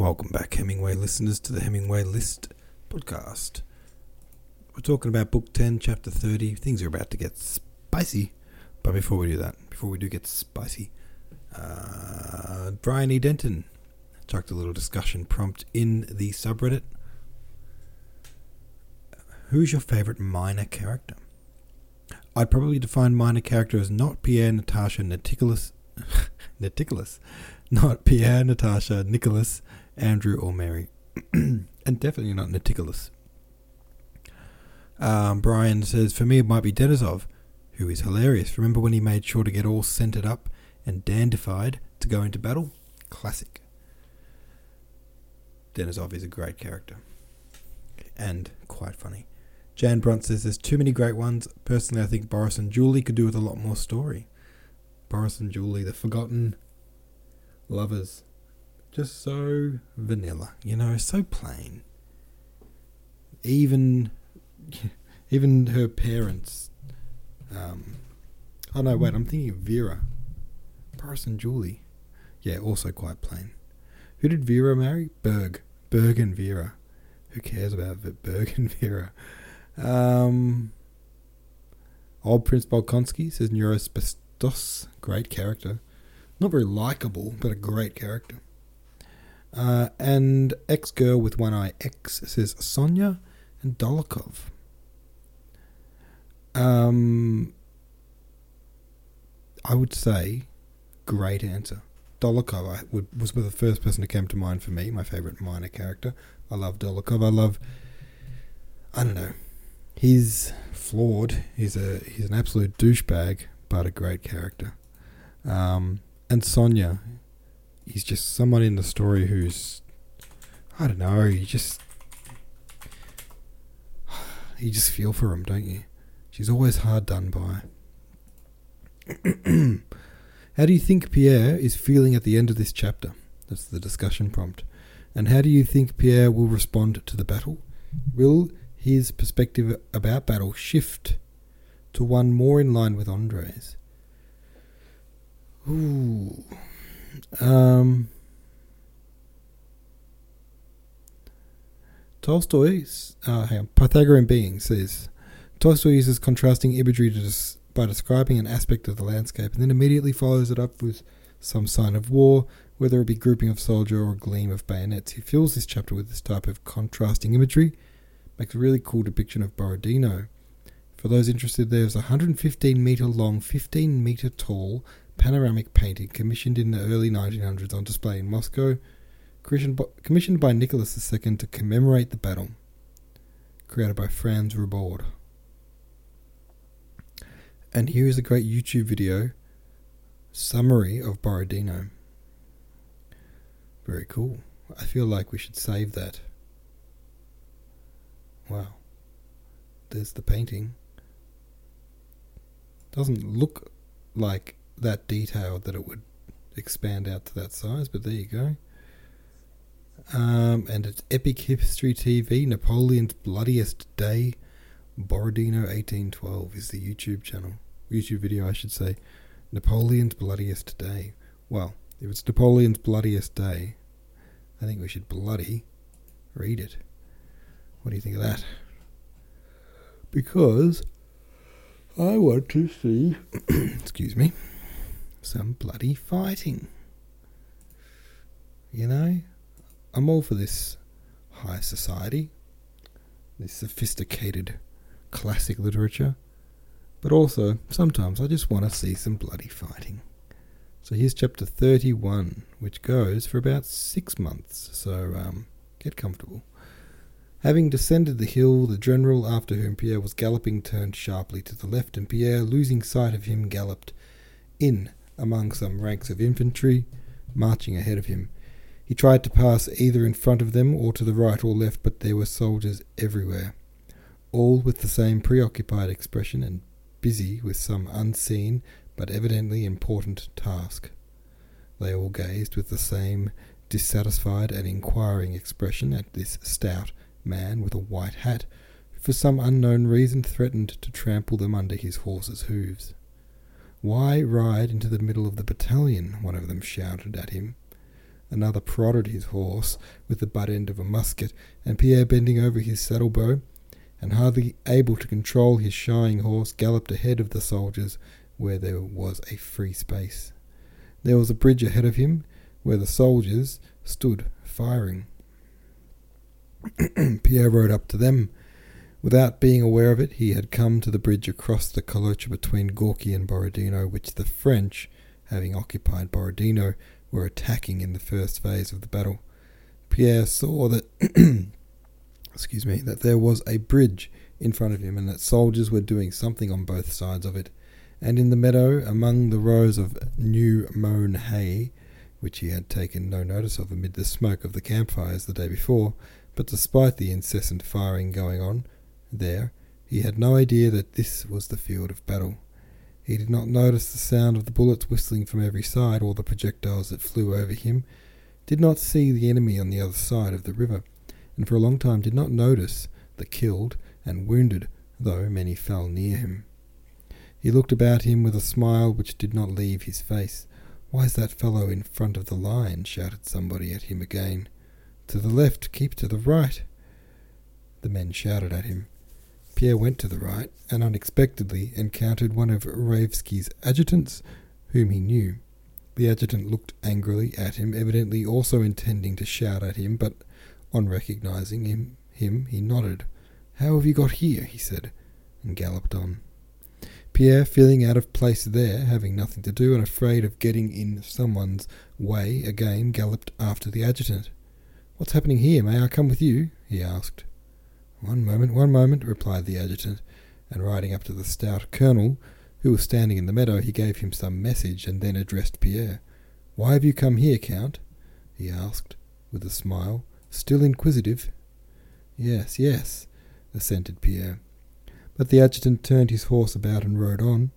Welcome back, Hemingway listeners, to the Hemingway List podcast. We're talking about Book 10, Chapter 30. Things are about to get spicy. But before we do that, before we do get spicy, uh, Brian E. Denton chucked a little discussion prompt in the subreddit. Who's your favourite minor character? I'd probably define minor character as not Pierre, Natasha, Naticulus, Naticulus, not Pierre, Natasha, Nicholas, Andrew, or Mary, and definitely not Naticulus. Um, Brian says, for me, it might be Denisov, who is hilarious. Remember when he made sure to get all scented up and dandified to go into battle? Classic. Denisov is a great character and quite funny. Jan Brunt says there's too many great ones. Personally, I think Boris and Julie could do with a lot more story. Boris and Julie, the forgotten lovers. Just so vanilla, you know, so plain. Even even her parents um Oh no, wait, I'm thinking of Vera. Boris and Julie. Yeah, also quite plain. Who did Vera marry? Berg. Berg and Vera. Who cares about Berg and Vera? Um, old Prince Bolkonsky says Neurospestos. Great character. Not very likable, but a great character. Uh, and ex girl with one eye X says Sonya and Dolokhov. Um, I would say great answer. Dolokhov I would, was the first person that came to mind for me, my favourite minor character. I love Dolokhov. I love, I don't know, he's flawed. He's a he's an absolute douchebag, but a great character. Um, and Sonya, he's just someone in the story who's, I don't know, you just you just feel for him, don't you? She's always hard done by. how do you think Pierre is feeling at the end of this chapter? That's the discussion prompt. And how do you think Pierre will respond to the battle? Will his perspective about battle shift to one more in line with Andre's? Ooh. Um. Tolstoy, uh, on, Pythagorean Being says Tolstoy uses contrasting imagery by describing an aspect of the landscape and then immediately follows it up with some sign of war, whether it be grouping of soldier or gleam of bayonets. He fills this chapter with this type of contrasting imagery, makes a really cool depiction of Borodino. For those interested, there's a 115 metre long, 15 metre tall painting commissioned in the early 1900s on display in Moscow, commissioned by Nicholas II to commemorate the battle, created by Franz Roubaud. And here is a great YouTube video summary of Borodino. Very cool. I feel like we should save that. Wow. There's the painting. Doesn't look like that detailed that it would expand out to that size, but there you go. Um, and it's Epic History TV, Napoleon's Bloodiest Day, Borodino 1812 is the YouTube channel. YouTube video, I should say. Napoleon's Bloodiest Day. Well, if it's Napoleon's Bloodiest Day, I think we should bloody read it. What do you think of that? Because I want to see, excuse me, some bloody fighting. You know, I'm all for this high society, this sophisticated classic literature, but also sometimes I just want to see some bloody fighting. So here's chapter 31, which goes for about six months, so um, get comfortable. Having descended the hill, the general after whom Pierre was galloping turned sharply to the left, and Pierre, losing sight of him, galloped in among some ranks of infantry marching ahead of him. He tried to pass either in front of them or to the right or left, but there were soldiers everywhere, all with the same preoccupied expression and busy with some unseen but evidently important task. They all gazed with the same dissatisfied and inquiring expression at this stout man with a white hat, who for some unknown reason threatened to trample them under his horse's hoofs. Why ride into the middle of the battalion? one of them shouted at him. Another prodded his horse with the butt end of a musket, and Pierre, bending over his saddle bow, and hardly able to control his shying horse, galloped ahead of the soldiers where there was a free space. There was a bridge ahead of him where the soldiers stood firing. Pierre rode up to them. Without being aware of it, he had come to the bridge across the Kolocha between Gorky and Borodino, which the French, having occupied Borodino, were attacking in the first phase of the battle. Pierre saw that excuse me, that there was a bridge in front of him and that soldiers were doing something on both sides of it. And in the meadow, among the rows of new mown hay, which he had taken no notice of amid the smoke of the campfires the day before, but despite the incessant firing going on there, he had no idea that this was the field of battle. He did not notice the sound of the bullets whistling from every side or the projectiles that flew over him, did not see the enemy on the other side of the river, and for a long time did not notice the killed and wounded, though many fell near him. He looked about him with a smile which did not leave his face. Why is that fellow in front of the line? shouted somebody at him again. To the left, keep to the right. The men shouted at him. Pierre went to the right and unexpectedly encountered one of Raevski's adjutants, whom he knew. The adjutant looked angrily at him, evidently also intending to shout at him, but on recognizing him, him he nodded. How have you got here? he said, and galloped on. Pierre, feeling out of place there, having nothing to do and afraid of getting in someone's way, again galloped after the adjutant. What's happening here? May I come with you? he asked. One moment, one moment, replied the adjutant, and riding up to the stout colonel, who was standing in the meadow, he gave him some message and then addressed Pierre. Why have you come here, Count? he asked, with a smile, still inquisitive. Yes, yes, assented Pierre. But the adjutant turned his horse about and rode on.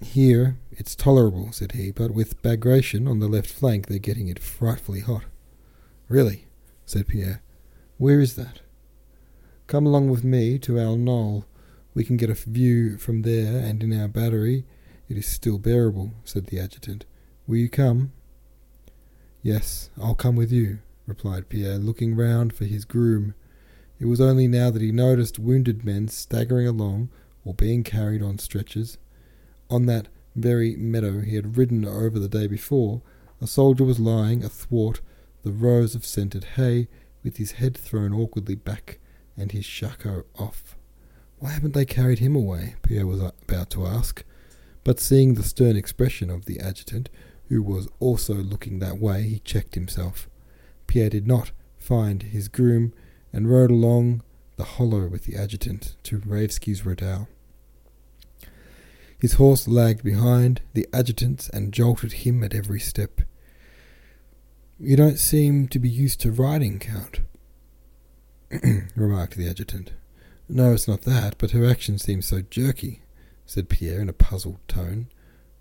Here it's tolerable, said he, but with Bagration on the left flank they're getting it frightfully hot. Really, said Pierre. Where is that? Come along with me to our knoll. We can get a view from there, and in our battery it is still bearable, said the adjutant. Will you come? Yes, I'll come with you, replied Pierre, looking round for his groom. It was only now that he noticed wounded men staggering along or being carried on stretchers. On that very meadow he had ridden over the day before, a soldier was lying athwart the rows of scented hay with his head thrown awkwardly back and his shako off. Why haven't they carried him away? Pierre was uh, about to ask, but seeing the stern expression of the adjutant, who was also looking that way, he checked himself. Pierre did not find his groom and rode along the hollow with the adjutant to Raevski's redoubt. His horse lagged behind the adjutant's and jolted him at every step. You don't seem to be used to riding, Count, remarked the adjutant. No, it's not that, but her action seems so jerky, said Pierre in a puzzled tone.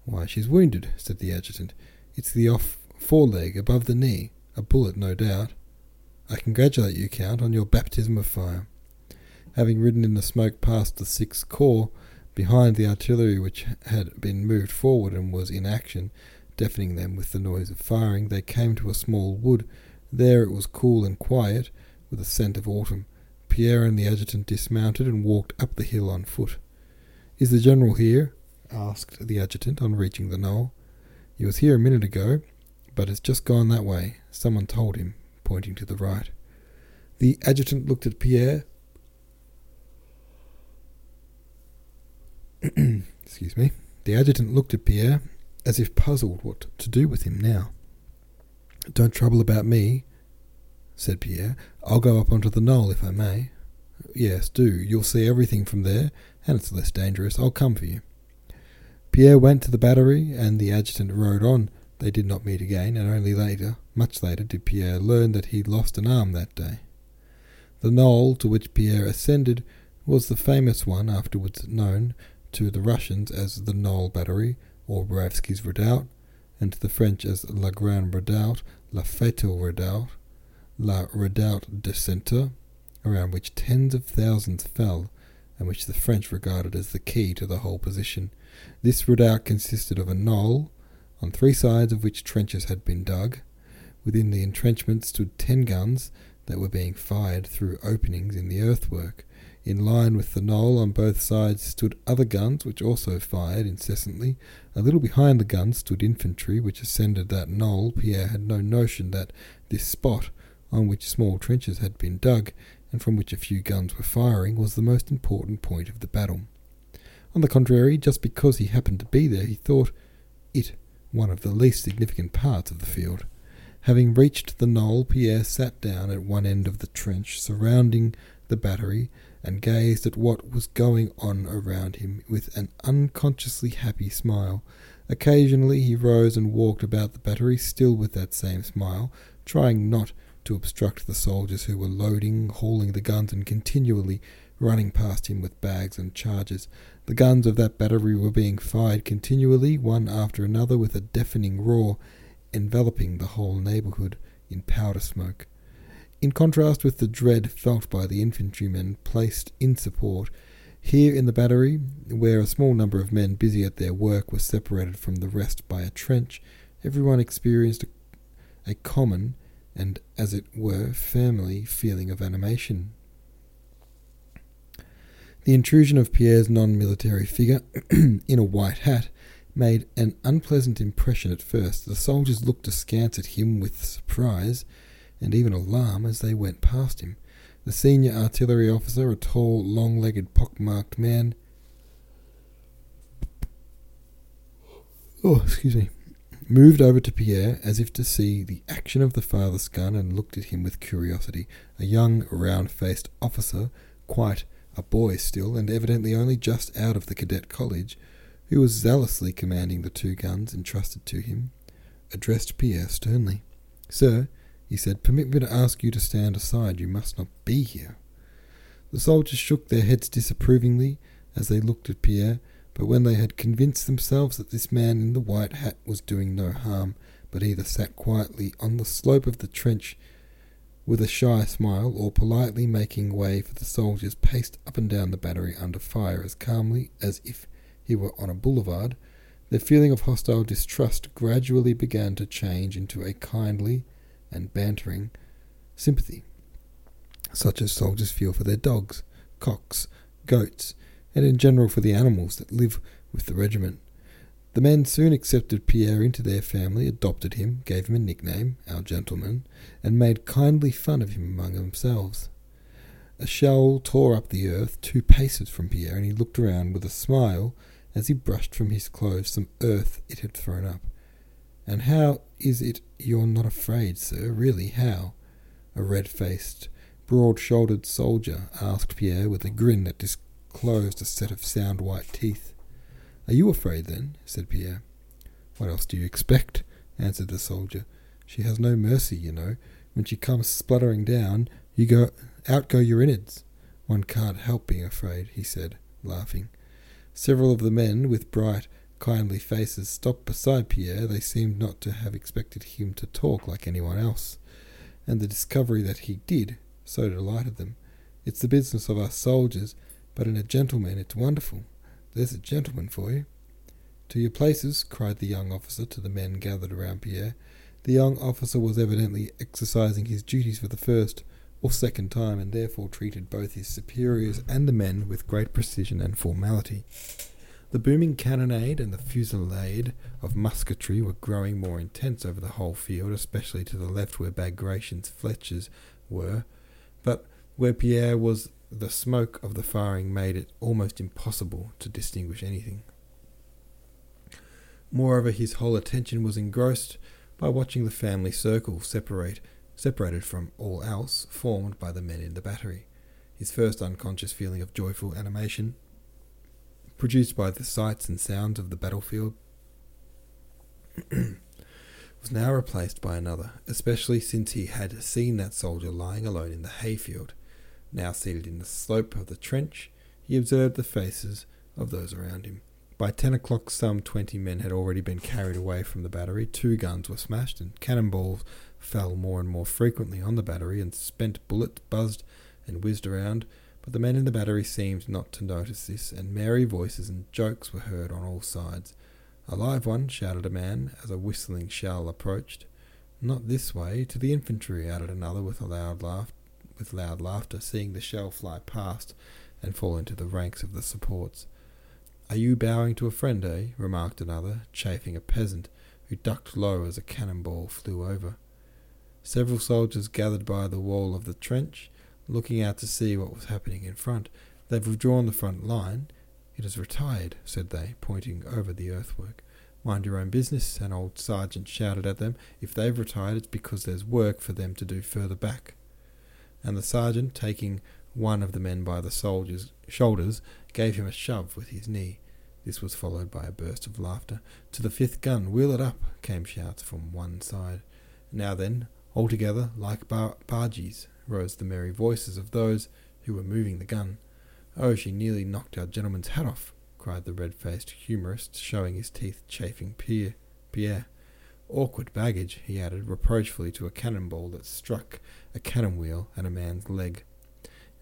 Why, she's wounded, said the adjutant. It's the off foreleg above the knee. A bullet, no doubt. I congratulate you, Count, on your baptism of fire. Having ridden in the smoke past the Sixth Corps, behind the artillery which had been moved forward and was in action, deafening them with the noise of firing, they came to a small wood. There it was cool and quiet, with a scent of autumn. Pierre and the adjutant dismounted and walked up the hill on foot. Is the general here? asked the adjutant on reaching the knoll. He was here a minute ago, but has just gone that way. Someone told him, pointing to the right. The adjutant looked at Pierre. Excuse me. The adjutant looked at Pierre as if puzzled what to do with him now. Don't trouble about me, said Pierre. I'll go up onto the knoll if I may. Yes, do. You'll see everything from there, and it's less dangerous. I'll come for you. Pierre went to the battery, and the adjutant rode on. They did not meet again, and only later, much later, did Pierre learn that he'd lost an arm that day. The knoll to which Pierre ascended was the famous one afterwards known to the Russians as the Knoll Battery, or Raevski's Redoubt, and to the French as La Grande Redoubt, La Fatale Redoubt, La Redoubt de Centre, around which tens of thousands fell, and which the French regarded as the key to the whole position. This redoubt consisted of a knoll on three sides of which trenches had been dug. Within the entrenchment stood ten guns that were being fired through openings in the earthwork. In line with the knoll on both sides stood other guns which also fired incessantly. A little behind the guns stood infantry which ascended that knoll. Pierre had no notion that this spot, on which small trenches had been dug, and from which a few guns were firing, was the most important point of the battle. On the contrary, just because he happened to be there, he thought it one of the least significant parts of the field. Having reached the knoll, Pierre sat down at one end of the trench surrounding the battery and gazed at what was going on around him with an unconsciously happy smile. Occasionally he rose and walked about the battery, still with that same smile, trying not to obstruct the soldiers who were loading, hauling the guns, and continually running past him with bags and charges. The guns of that battery were being fired continually, one after another, with a deafening roar, enveloping the whole neighbourhood in powder smoke. In contrast with the dread felt by the infantrymen placed in support, here in the battery, where a small number of men busy at their work were separated from the rest by a trench, everyone experienced a, a common and, as it were, family feeling of animation. The intrusion of Pierre's non military figure in a white hat made an unpleasant impression at first. The soldiers looked askance at him with surprise and even alarm as they went past him. The senior artillery officer, a tall, long legged, pock-marked man, oh, excuse me, moved over to Pierre as if to see the action of the father's gun and looked at him with curiosity. A young, round faced officer, quite a boy still, and evidently only just out of the cadet college, who was zealously commanding the two guns entrusted to him, addressed Pierre sternly. Sir, he said, Permit me to ask you to stand aside. You must not be here. The soldiers shook their heads disapprovingly as they looked at Pierre, but when they had convinced themselves that this man in the white hat was doing no harm, but either sat quietly on the slope of the trench with a shy smile, or politely making way for the soldiers, paced up and down the battery under fire as calmly as if he were on a boulevard, their feeling of hostile distrust gradually began to change into a kindly and bantering sympathy, such as soldiers feel for their dogs, cocks, goats, and in general for the animals that live with the regiment. The men soon accepted Pierre into their family, adopted him, gave him a nickname, our gentleman, and made kindly fun of him among themselves. A shell tore up the earth two paces from Pierre, and he looked around with a smile as he brushed from his clothes some earth it had thrown up. And how is it you're not afraid, sir? Really, how? A red faced, broad shouldered soldier asked Pierre with a grin that disclosed a set of sound white teeth. Are you afraid, then? said Pierre. What else do you expect? answered the soldier. She has no mercy, you know. When she comes spluttering down, you go out go your innards. One can't help being afraid, he said, laughing. Several of the men, with bright, kindly faces stopped beside Pierre, they seemed not to have expected him to talk like anyone else, and the discovery that he did so delighted them. It's the business of us soldiers, but in a gentleman it's wonderful. There's a gentleman for you. To your places, cried the young officer to the men gathered around Pierre. The young officer was evidently exercising his duties for the first or second time, and therefore treated both his superiors and the men with great precision and formality. The booming cannonade and the fusillade of musketry were growing more intense over the whole field, especially to the left where Bagration's Fletchers were, but where Pierre was the smoke of the firing made it almost impossible to distinguish anything. Moreover, his whole attention was engrossed by watching the family circle separate, separated from all else, formed by the men in the battery. His first unconscious feeling of joyful animation produced by the sights and sounds of the battlefield, was now replaced by another, especially since he had seen that soldier lying alone in the hayfield. Now seated in the slope of the trench, he observed the faces of those around him. By ten o'clock, some twenty men had already been carried away from the battery. Two guns were smashed, and cannonballs fell more and more frequently on the battery, and spent bullets buzzed and whizzed around, but the men in the battery seemed not to notice this, and merry voices and jokes were heard on all sides. A live one, shouted a man as a whistling shell approached. Not this way, to the infantry, added another with a loud laugh with loud laughter, seeing the shell fly past and fall into the ranks of the supports. Are you bowing to a friend, eh? remarked another, chaffing a peasant who ducked low as a cannonball flew over. Several soldiers gathered by the wall of the trench, looking out to see what was happening in front. They've withdrawn the front line. It has retired, said they, pointing over the earthwork. Mind your own business, an old sergeant shouted at them. If they've retired, it's because there's work for them to do further back. And the sergeant, taking one of the men by the soldier's shoulders, gave him a shove with his knee. This was followed by a burst of laughter. To the fifth gun, wheel it up, came shouts from one side. Now then, all together, like bar- bargees, rose the merry voices of those who were moving the gun. Oh, she nearly knocked our gentleman's hat off, cried the red faced humorist, showing his teeth, chafing Pierre. Pierre. Awkward baggage, he added reproachfully to a cannonball that struck a cannon wheel and a man's leg.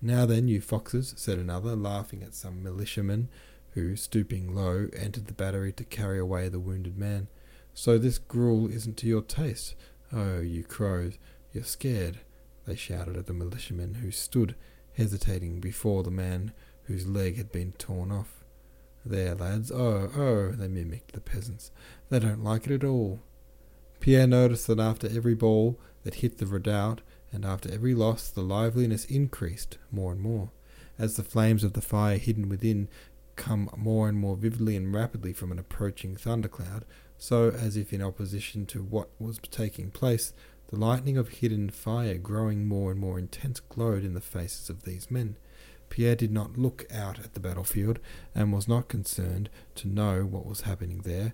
Now then, you foxes, said another, laughing at some militiamen who, stooping low, entered the battery to carry away the wounded man. So this gruel isn't to your taste. Oh, you crows, you're scared, they shouted at the militiamen who stood hesitating before the man whose leg had been torn off. There, lads, oh, oh, they mimicked the peasants. They don't like it at all. Pierre noticed that after every ball that hit the redoubt, and after every loss, the liveliness increased more and more, as the flames of the fire hidden within come more and more vividly and rapidly from an approaching thundercloud, so as if in opposition to what was taking place, the lightning of hidden fire growing more and more intense glowed in the faces of these men. Pierre did not look out at the battlefield, and was not concerned to know what was happening there.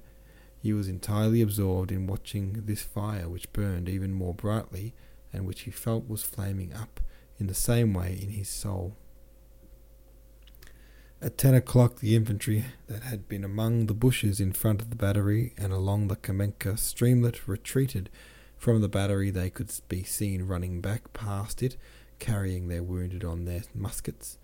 He was entirely absorbed in watching this fire which burned even more brightly and which he felt was flaming up in the same way in his soul. At ten o'clock, the infantry that had been among the bushes in front of the battery and along the Kamenka streamlet retreated. From the battery, they could be seen running back past it, carrying their wounded on their muskets.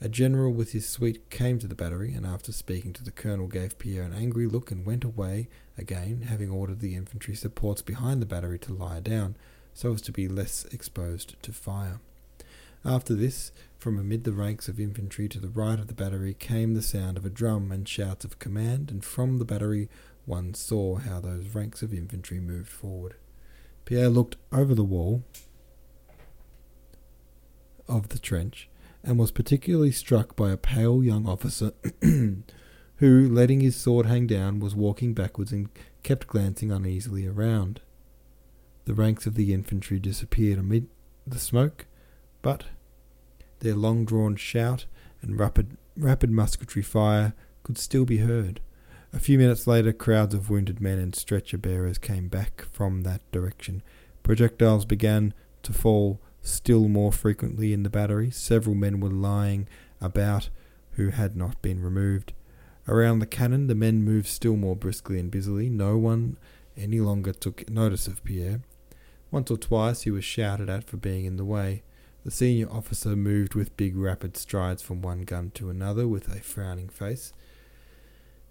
A general with his suite came to the battery, and after speaking to the colonel, gave Pierre an angry look and went away again, having ordered the infantry supports behind the battery to lie down so as to be less exposed to fire. After this, from amid the ranks of infantry to the right of the battery came the sound of a drum and shouts of command, and from the battery one saw how those ranks of infantry moved forward. Pierre looked over the wall of the trench and was particularly struck by a pale young officer who, letting his sword hang down, was walking backwards and kept glancing uneasily around. The ranks of the infantry disappeared amid the smoke, but their long drawn shout and rapid, rapid musketry fire could still be heard. A few minutes later, crowds of wounded men and stretcher bearers came back from that direction. Projectiles began to fall still more frequently in the battery. Several men were lying about who had not been removed. Around the cannon, the men moved still more briskly and busily. No one any longer took notice of Pierre. Once or twice he was shouted at for being in the way. The senior officer moved with big rapid strides from one gun to another with a frowning face.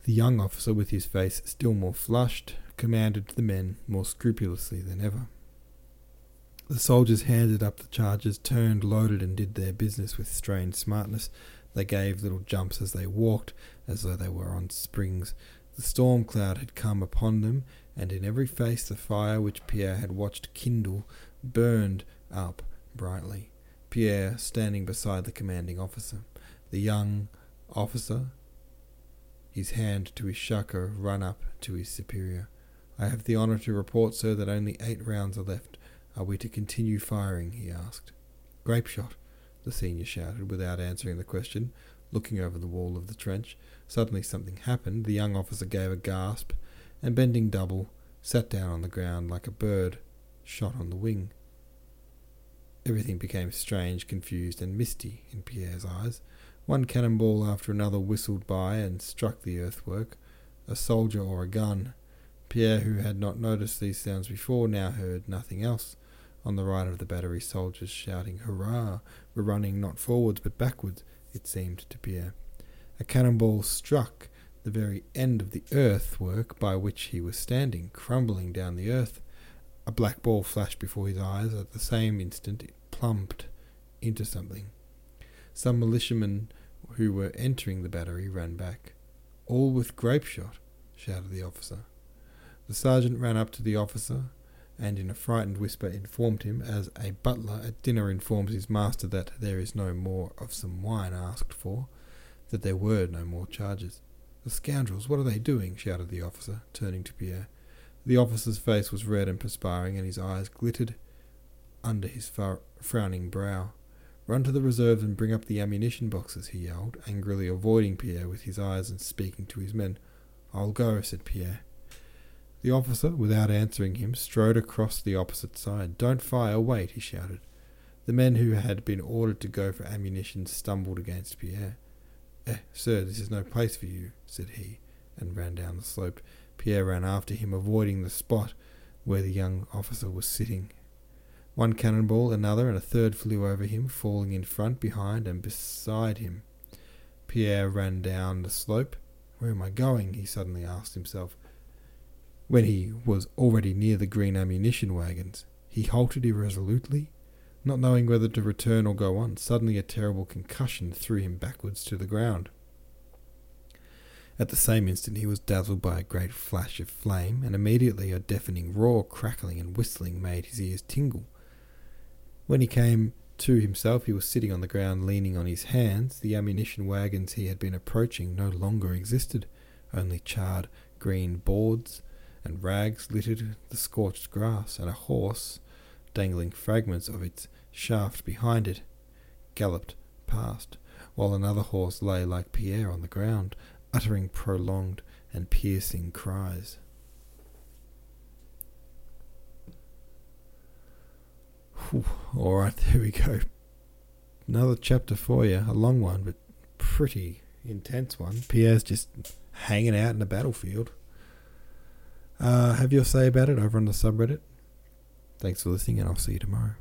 The young officer, with his face still more flushed, commanded the men more scrupulously than ever. The soldiers handed up the charges, turned, loaded, and did their business with strange smartness. They gave little jumps as they walked, as though they were on springs. The storm cloud had come upon them, and in every face the fire which Pierre had watched kindle burned up brightly. Pierre standing beside the commanding officer. The young officer, his hand to his shako run up to his superior. I have the honour to report, sir, that only eight rounds are left. Are we to continue firing? he asked. Grape shot, the senior shouted without answering the question, looking over the wall of the trench. Suddenly something happened. The young officer gave a gasp and bending double, sat down on the ground like a bird shot on the wing. Everything became strange, confused, and misty in Pierre's eyes. One cannonball after another whistled by and struck the earthwork. A soldier or a gun. Pierre, who had not noticed these sounds before, now heard nothing else. On the right of the battery, soldiers shouting "Hurrah!" were running not forwards but backwards, it seemed to Pierre. A cannonball struck the very end of the earthwork by which he was standing, crumbling down the earth. A black ball flashed before his eyes. At the same instant, it plumped into something. Some militiamen who were entering the battery ran back. All with grape shot, shouted the officer. The sergeant ran up to the officer and in a frightened whisper informed him, as a butler at dinner informs his master that there is no more of some wine asked for, that there were no more charges. The scoundrels, what are they doing? shouted the officer, turning to Pierre. The officer's face was red and perspiring, and his eyes glittered under his frowning brow. Run to the reserves and bring up the ammunition boxes, he yelled, angrily avoiding Pierre with his eyes and speaking to his men. I'll go, said Pierre. The officer, without answering him, strode across the opposite side. Don't fire, wait, he shouted. The men who had been ordered to go for ammunition stumbled against Pierre. Eh, sir, this is no place for you, said he, and ran down the slope. Pierre ran after him, avoiding the spot where the young officer was sitting. One cannonball, another, and a third flew over him, falling in front, behind, and beside him. Pierre ran down the slope. Where am I going? he suddenly asked himself. When he was already near the green ammunition wagons, he halted irresolutely, not knowing whether to return or go on. Suddenly, a terrible concussion threw him backwards to the ground. At the same instant, he was dazzled by a great flash of flame, and immediately a deafening roar, crackling, and whistling made his ears tingle. When he came to himself, he was sitting on the ground, leaning on his hands. The ammunition wagons he had been approaching no longer existed, only charred green boards and rags littered the scorched grass, and a horse, dangling fragments of its shaft behind it, galloped past, while another horse lay like Pierre on the ground, uttering prolonged and piercing cries. All right, there we go. Another chapter for you, a long one, but pretty intense one. Pierre's just hanging out in the battlefield. Uh, have your say about it over on the subreddit. Thanks for listening, and I'll see you tomorrow.